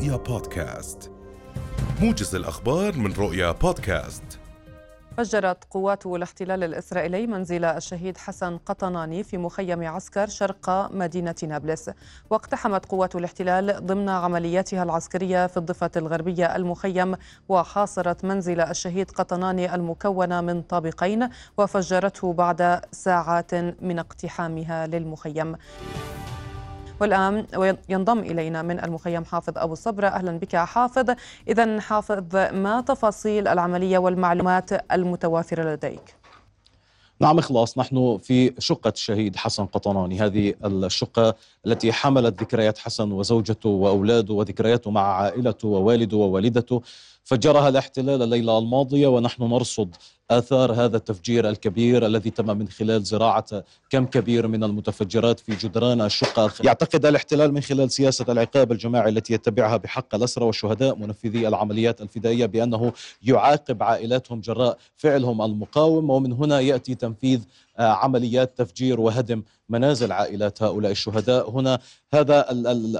رؤيا بودكاست. موجز الأخبار من رؤيا بودكاست. فجرت قوات الاحتلال الإسرائيلي منزل الشهيد حسن قطناني في مخيم عسكر شرق مدينة نابلس. واقتحمت قوات الاحتلال ضمن عملياتها العسكرية في الضفة الغربية المخيم وحاصرت منزل الشهيد قطناني المكون من طابقين وفجرته بعد ساعات من اقتحامها للمخيم. والآن ينضم إلينا من المخيم حافظ أبو صبرة. أهلا بك حافظ. إذا حافظ ما تفاصيل العملية والمعلومات المتوافرة لديك؟ نعم إخلاص. نحن في شقة الشهيد حسن قطناني هذه الشقة التي حملت ذكريات حسن وزوجته وأولاده وذكرياته مع عائلته ووالده ووالدته. فجرها الاحتلال الليلة الماضية ونحن نرصد آثار هذا التفجير الكبير الذي تم من خلال زراعة كم كبير من المتفجرات في جدران الشقة يعتقد الاحتلال من خلال سياسة العقاب الجماعي التي يتبعها بحق الأسرى والشهداء منفذي العمليات الفدائية بأنه يعاقب عائلاتهم جراء فعلهم المقاوم ومن هنا يأتي تنفيذ عمليات تفجير وهدم منازل عائلات هؤلاء الشهداء. هنا هذا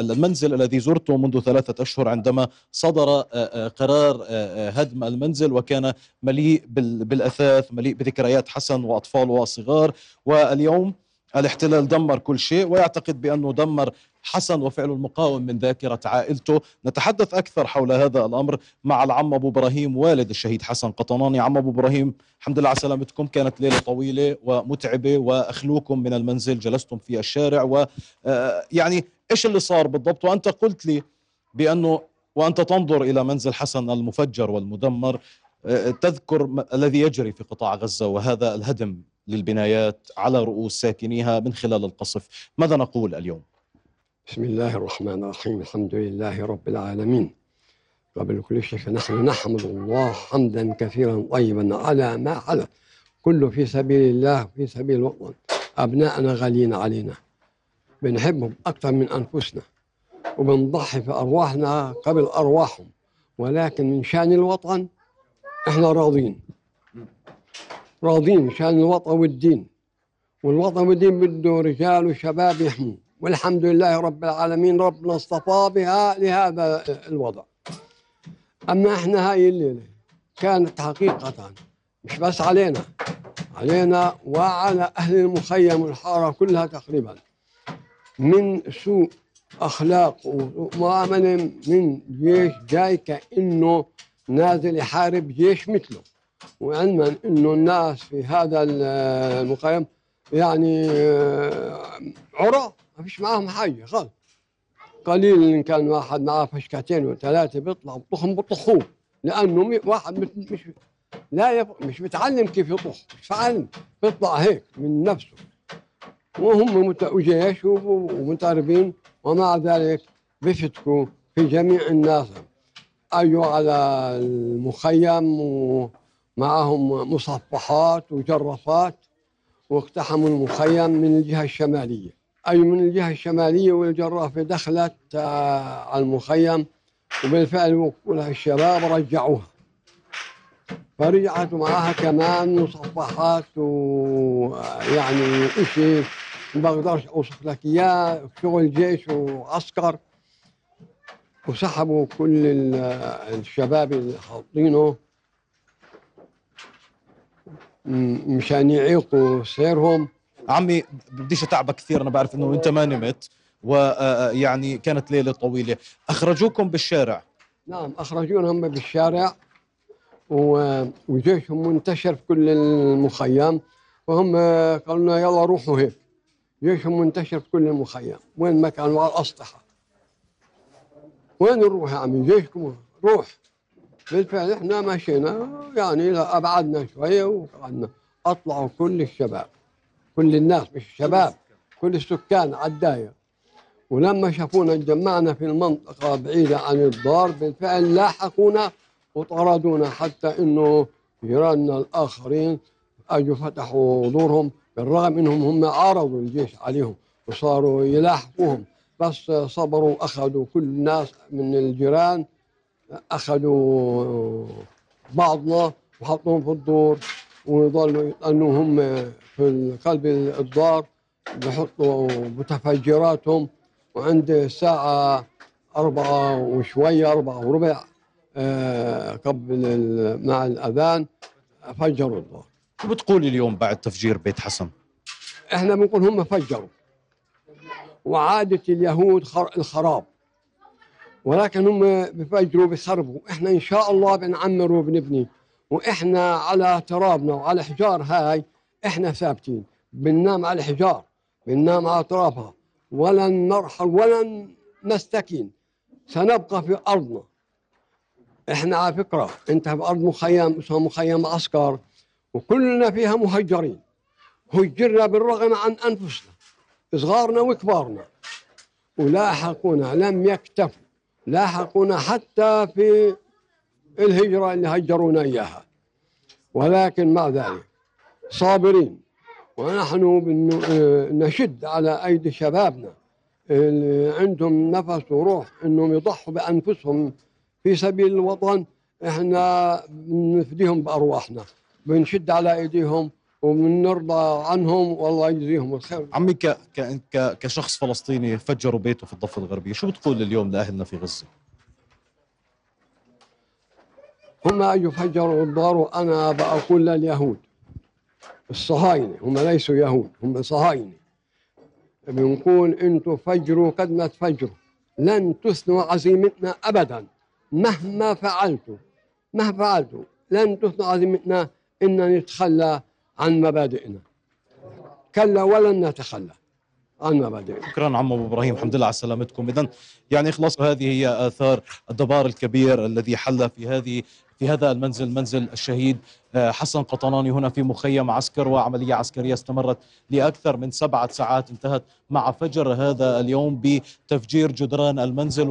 المنزل الذي زرته منذ ثلاثة أشهر عندما صدر آه، آه، قرار آه، هدم المنزل وكان مليء بالأثاث مليء بذكريات حسن وأطفال وصغار. واليوم الاحتلال دمر كل شيء ويعتقد بأنه دمر حسن وفعل المقاوم من ذاكرة عائلته. نتحدث أكثر حول هذا الأمر مع العم أبو إبراهيم والد الشهيد حسن قطناني. عم أبو إبراهيم الحمد لله على سلامتكم. كانت ليلة طويلة ومتعبة وأخلوكم من المنزل جلستم في الشارع ويعني آه، إيش اللي صار بالضبط؟ وأنت قلت لي بأنه وأنت تنظر إلى منزل حسن المفجر والمدمر آه، تذكر الذي يجري في قطاع غزة وهذا الهدم للبنايات على رؤوس ساكنيها من خلال القصف. ماذا نقول اليوم؟ بسم الله الرحمن الرحيم. الحمد لله رب العالمين. قبل كل شيء فنحن نحمد الله حمدا كثيرا طيبا على ما حدث كله في سبيل الله في سبيل الوطن. أبنائنا غاليين علينا. بنحبهم أكثر من أنفسنا. وبنضحي في أرواحنا قبل أرواحهم. ولكن من شأن الوطن إحنا راضين. راضين من شان الوطن والدين. والوطن والدين بده رجال وشباب يحموه والحمد لله رب العالمين ربنا اصطفى بها لهذا الوضع. أما إحنا هاي الليلة كانت حقيقة. مش بس علينا. علينا وعلى أهل المخيم والحارة كلها تقريبا. من سوء أخلاق ومعاملة من جيش جاي كأنه نازل يحارب جيش مثله. وعلما انه الناس في هذا المخيم يعني عراة ما فيش معاهم حاجة خالص قليل إن كان واحد معاه فشكتين وثلاثة بيطلع بطخهم بطخوه. لأنه واحد مش لا يف... مش متعلم كيف يطخ مش فعلم بيطلع هيك من نفسه. وهم مت... وجيش ومتعربين ومع ذلك بيفتكوا في جميع الناس. اجوا على المخيم ومعهم مصفحات وجرافات واقتحموا المخيم من الجهة الشمالية. أي من الجهة الشمالية والجرافة دخلت آه، على المخيم وبالفعل الشباب رجعوها فرجعت معها كمان مصفحات ويعني إشي ما بقدرش أوصف لك إياه شغل جيش وعسكر. وسحبوا كل الشباب اللي حاطينه. مشان يعيقوا سيرهم. عمي بديش أتعبك كثير أنا بعرف إنه أنت ما نمت ويعني آه، كانت ليلة طويلة. أخرجوكم بالشارع. نعم اخرجونا هم بالشارع وجيشهم منتشر في كل المخيم وهم قالوا لنا يلا روحوا هيك. جيشهم منتشر في كل المخيم. وين ما كانوا على الاسطحه وين نروح يا عمي؟ جيشكم روح. بالفعل إحنا مشينا يعني أبعدنا شوية وقعدنا أطلعوا كل الشباب كل الناس مش الشباب كل السكان على الداير ولما شافونا اتجمعنا في المنطقة بعيدة عن الدار بالفعل لاحقونا وطردونا حتى إنه جيراننا الآخرين أجوا فتحوا دورهم بالرغم إنهم هم عارضوا الجيش عليهم وصاروا يلاحقوهم. بس صبروا وأخذوا كل الناس من الجيران أخذوا بعضنا وحطوهم في الدور ويظلوا يطنوا هم في قلب الدار بحطوا متفجراتهم وعند الساعة أربعة وشوية أربعة وربع آه، قبل مع الأذان فجروا الظهر شو بتقول اليوم بعد تفجير بيت حسن؟ إحنا بنقول هم فجروا. وعادة اليهود خر- الخراب. ولكن هم بفجروا بخربوا إحنا إن شاء الله بنعمر وبنبني وإحنا على ترابنا وعلى حجار هاي إحنا ثابتين. بننام على الحجار بننام على ترابها. ولن نرحل ولن نستكين. سنبقى في أرضنا. إحنا على فكرة أنت في أرض مخيم اسمها مخيم عسكر وكلنا فيها مهجرين. هجرنا بالرغم عن أنفسنا صغارنا وكبارنا. ولاحقونا لم يكتفوا. لاحقونا حتى في الهجرة اللي هجرونا إياها. ولكن مع ذلك صابرين. ونحن نشد على أيدي شبابنا. اللي عندهم نفس وروح إنهم يضحوا بأنفسهم في سبيل الوطن. إحنا بنفديهم بأرواحنا. بنشد على أيديهم وبنرضى عنهم والله يجزيهم الخير. عمي ك... ك... ك... كشخص فلسطيني فجروا بيته في الضفة الغربية شو بتقول اليوم لأهلنا في غزة؟ هم اجوا فجروا الدار وأنا بقول لليهود الصهاينة هم ليسوا يهود هم صهاينة. بنقول أنتم فجروا قد ما تفجروا. لن تثنوا عزيمتنا ابدا مهما فعلتوا مهما فعلتوا لن تثنوا عزيمتنا ان نتخلى عن مبادئنا. كلا ولن نتخلى عن مبادئنا. شكرا عم أبو إبراهيم الحمد لله على سلامتكم. اذا يعني خلاص هذه هي آثار الدبار الكبير الذي حل في هذه في هذا المنزل منزل الشهيد آه، حسن قطناني هنا في مخيم عسكر وعملية عسكرية استمرت لأكثر من سبعة ساعات. انتهت مع فجر هذا اليوم بتفجير جدران المنزل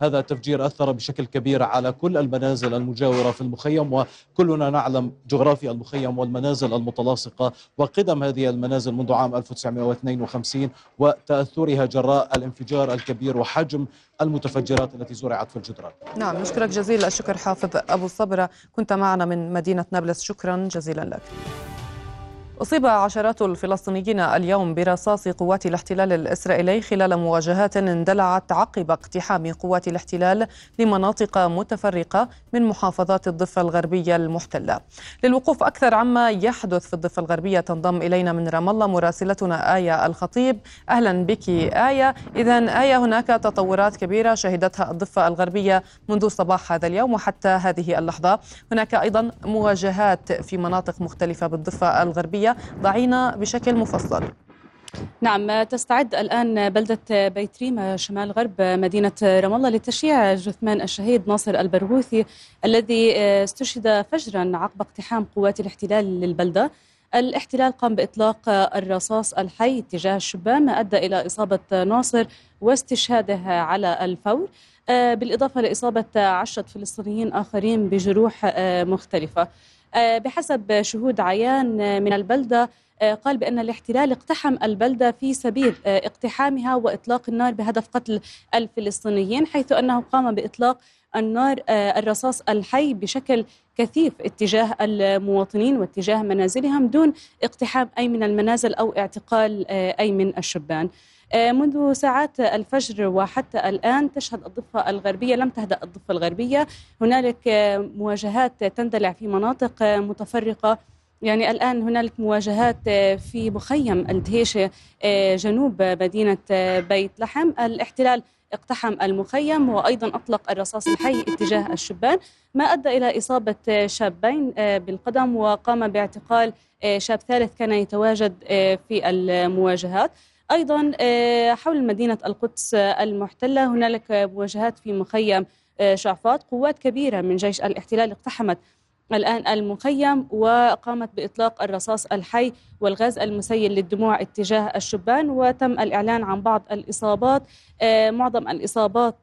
وهذا التفجير أثر بشكل كبير على كل المنازل المجاورة في المخيم وكلنا نعلم جغرافيا المخيم والمنازل المتلاصقة وقدم هذه المنازل منذ عام 1952 وتأثرها جراء الانفجار الكبير وحجم المتفجرات التي زرعت في الجدران. نعم نشكرك جزيل الشكر حافظ أبو الصبرة كنت معنا من مدينة نابلس. شكرا جزيلا لك. أصيب عشرات الفلسطينيين اليوم برصاص قوات الاحتلال الإسرائيلي خلال مواجهات اندلعت عقب اقتحام قوات الاحتلال لمناطق متفرقة من محافظات الضفة الغربية المحتلة. للوقوف أكثر عما يحدث في الضفة الغربية تنضم إلينا من رام الله مراسلتنا آية الخطيب. أهلا بك آية. إذا آية هناك تطورات كبيرة شهدتها الضفة الغربية منذ صباح هذا اليوم وحتى هذه اللحظة. هناك أيضا مواجهات في مناطق مختلفة بالضفة الغربية. ضعينا بشكل مفصل. نعم تستعد الآن بلدة بيت ريما شمال غرب مدينة رام الله لتشييع جثمان الشهيد ناصر البرغوثي الذي استشهد فجرا عقب اقتحام قوات الاحتلال للبلدة. الاحتلال قام بإطلاق الرصاص الحي تجاه الشبان ما أدى إلى إصابة ناصر واستشهاده على الفور. بالإضافة لإصابة عشرة فلسطينيين آخرين بجروح مختلفة. بحسب شهود عيان من البلدة قال بأن الاحتلال اقتحم البلدة في سبيل اقتحامها وإطلاق النار بهدف قتل الفلسطينيين حيث أنه قام بإطلاق النار الرصاص الحي بشكل كثيف اتجاه المواطنين واتجاه منازلهم دون اقتحام أي من المنازل أو اعتقال أي من الشبان. منذ ساعات الفجر وحتى الآن تشهد الضفة الغربية لم تهدأ الضفة الغربية. هنالك مواجهات تندلع في مناطق متفرقة. يعني الآن هنالك مواجهات في مخيم الدهيشة جنوب مدينة بيت لحم. الاحتلال اقتحم المخيم وأيضا أطلق الرصاص الحي اتجاه الشبان. ما أدى إلى إصابة شابين بالقدم وقام باعتقال شاب ثالث كان يتواجد في المواجهات. أيضا حول مدينة القدس المحتلة. هنالك مواجهات في مخيم شعفاط. قوات كبيرة من جيش الاحتلال اقتحمت الآن المخيم وقامت بإطلاق الرصاص الحي والغاز المسيل للدموع اتجاه الشبان. وتم الإعلان عن بعض الإصابات. معظم الإصابات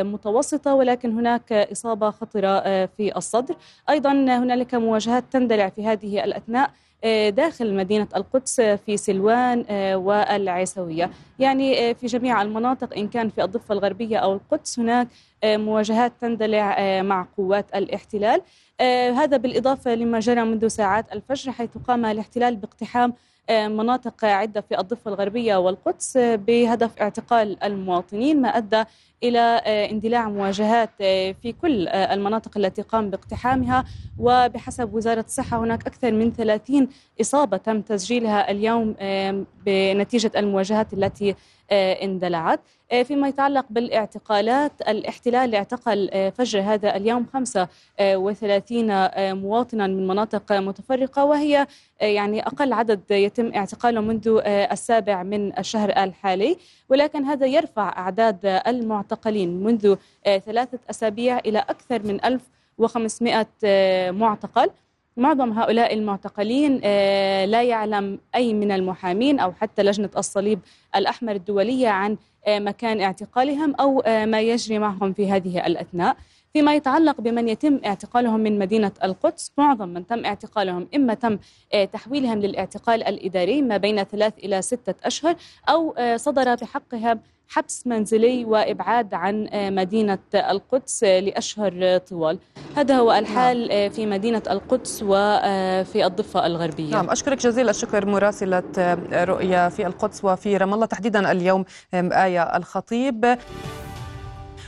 متوسطة ولكن هناك إصابة خطرة في الصدر. أيضا هنالك مواجهات تندلع في هذه الأثناء. داخل مدينة القدس في سلوان والعيسوية. يعني في جميع المناطق إن كان في الضفة الغربية أو القدس هناك مواجهات تندلع مع قوات الاحتلال. هذا بالإضافة لما جرى منذ ساعات الفجر حيث قام الاحتلال باقتحام مناطق عدة في الضفة الغربية والقدس بهدف اعتقال المواطنين ما أدى إلى اندلاع مواجهات في كل المناطق التي قام باقتحامها. وبحسب وزارة الصحة هناك أكثر من 30 إصابة تم تسجيلها اليوم بنتيجة المواجهات التي اندلعت. فيما يتعلق بالاعتقالات الاحتلال اعتقل فجر هذا اليوم 35 مواطنا من مناطق متفرقة وهي يعني أقل عدد يتم اعتقاله منذ السابع من الشهر الحالي. ولكن هذا يرفع أعداد المعتقلين منذ ثلاثة أسابيع إلى أكثر من 1500 معتقل. معظم هؤلاء المعتقلين لا يعلم أي من المحامين أو حتى لجنة الصليب الأحمر الدولية عن مكان اعتقالهم أو ما يجري معهم في هذه الأثناء. فيما يتعلق بمن يتم اعتقالهم من مدينة القدس معظم من تم اعتقالهم إما تم تحويلهم للاعتقال الإداري ما بين ثلاث إلى ستة أشهر أو صدر بحقهم حبس منزلي وإبعاد عن مدينة القدس لأشهر طوال. هذا هو الحال نعم. في مدينة القدس وفي الضفة الغربية. نعم أشكرك جزيل الشكر مراسلة رؤيا في القدس وفي رام الله تحديدا اليوم آية الخطيب.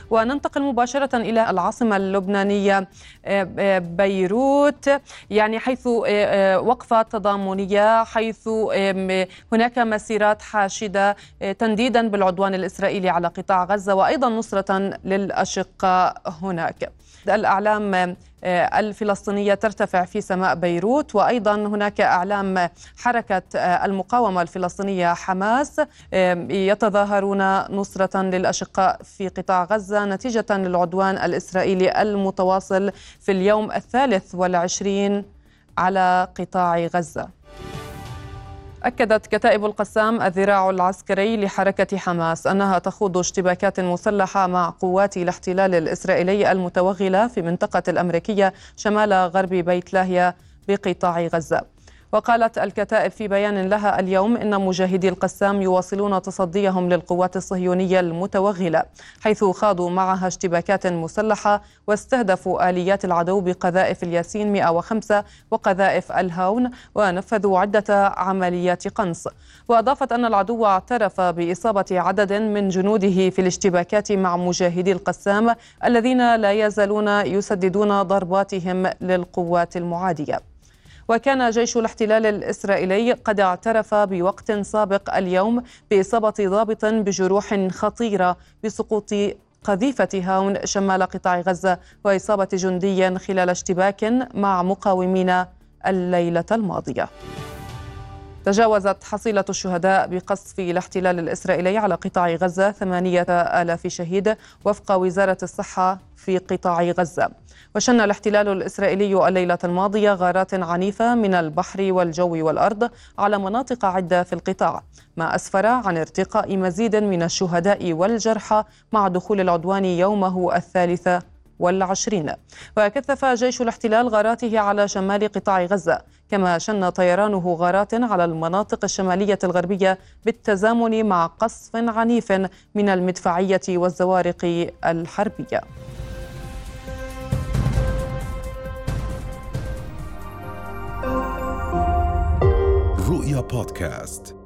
وننتقل مباشرة إلى العاصمة اللبنانية آه، آه، بيروت. يعني حيث آه، وقفة تضامنية حيث هناك مسيرات حاشدة تنديدا بالعدوان الإسرائيلي على قطاع غزة وأيضا نصرة للأشقاء هناك. الأعلام آه، الفلسطينية ترتفع في سماء بيروت وأيضا هناك أعلام حركة آه، المقاومة الفلسطينية حماس آه، يتظاهرون نصرة للأشقاء في قطاع غزة نتيجة للعدوان الإسرائيلي المتواصل في اليوم الثالث والعشرين على قطاع غزة. أكدت كتائب القسام الذراع العسكري لحركة حماس أنها تخوض اشتباكات مسلحة مع قوات الاحتلال الإسرائيلي المتوغلة في منطقة الأمريكية شمال غرب بيت لاهيا بقطاع غزة. وقالت الكتائب في بيان لها اليوم إن مجاهدي القسام يواصلون تصديهم للقوات الصهيونية المتوغلة حيث خاضوا معها اشتباكات مسلحة واستهدفوا آليات العدو بقذائف الياسين 105 وقذائف الهاون ونفذوا عدة عمليات قنص. وأضافت أن العدو اعترف بإصابة عدد من جنوده في الاشتباكات مع مجاهدي القسام الذين لا يزالون يسددون ضرباتهم للقوات المعادية. وكان جيش الاحتلال الإسرائيلي قد اعترف بوقت سابق اليوم بإصابة ضابط بجروح خطيرة بسقوط قذيفة هاون شمال قطاع غزة وإصابة جندي خلال اشتباك مع مقاومين الليلة الماضية. تجاوزت حصيلة الشهداء بقصف الاحتلال الإسرائيلي على قطاع غزة ثمانية آلاف شهيد وفق وزارة الصحة في قطاع غزة. وشن الاحتلال الإسرائيلي الليلة الماضية غارات عنيفة من البحر والجو والأرض على مناطق عدة في القطاع ما أسفر عن ارتقاء مزيد من الشهداء والجرحى مع دخول العدوان يومه الثالث والعشرين. وكثف جيش الاحتلال غاراته على شمال قطاع غزة كما شن طيرانه غارات على المناطق الشمالية الغربية بالتزامن مع قصف عنيف من المدفعية والزوارق الحربية. رؤيا بودكاست.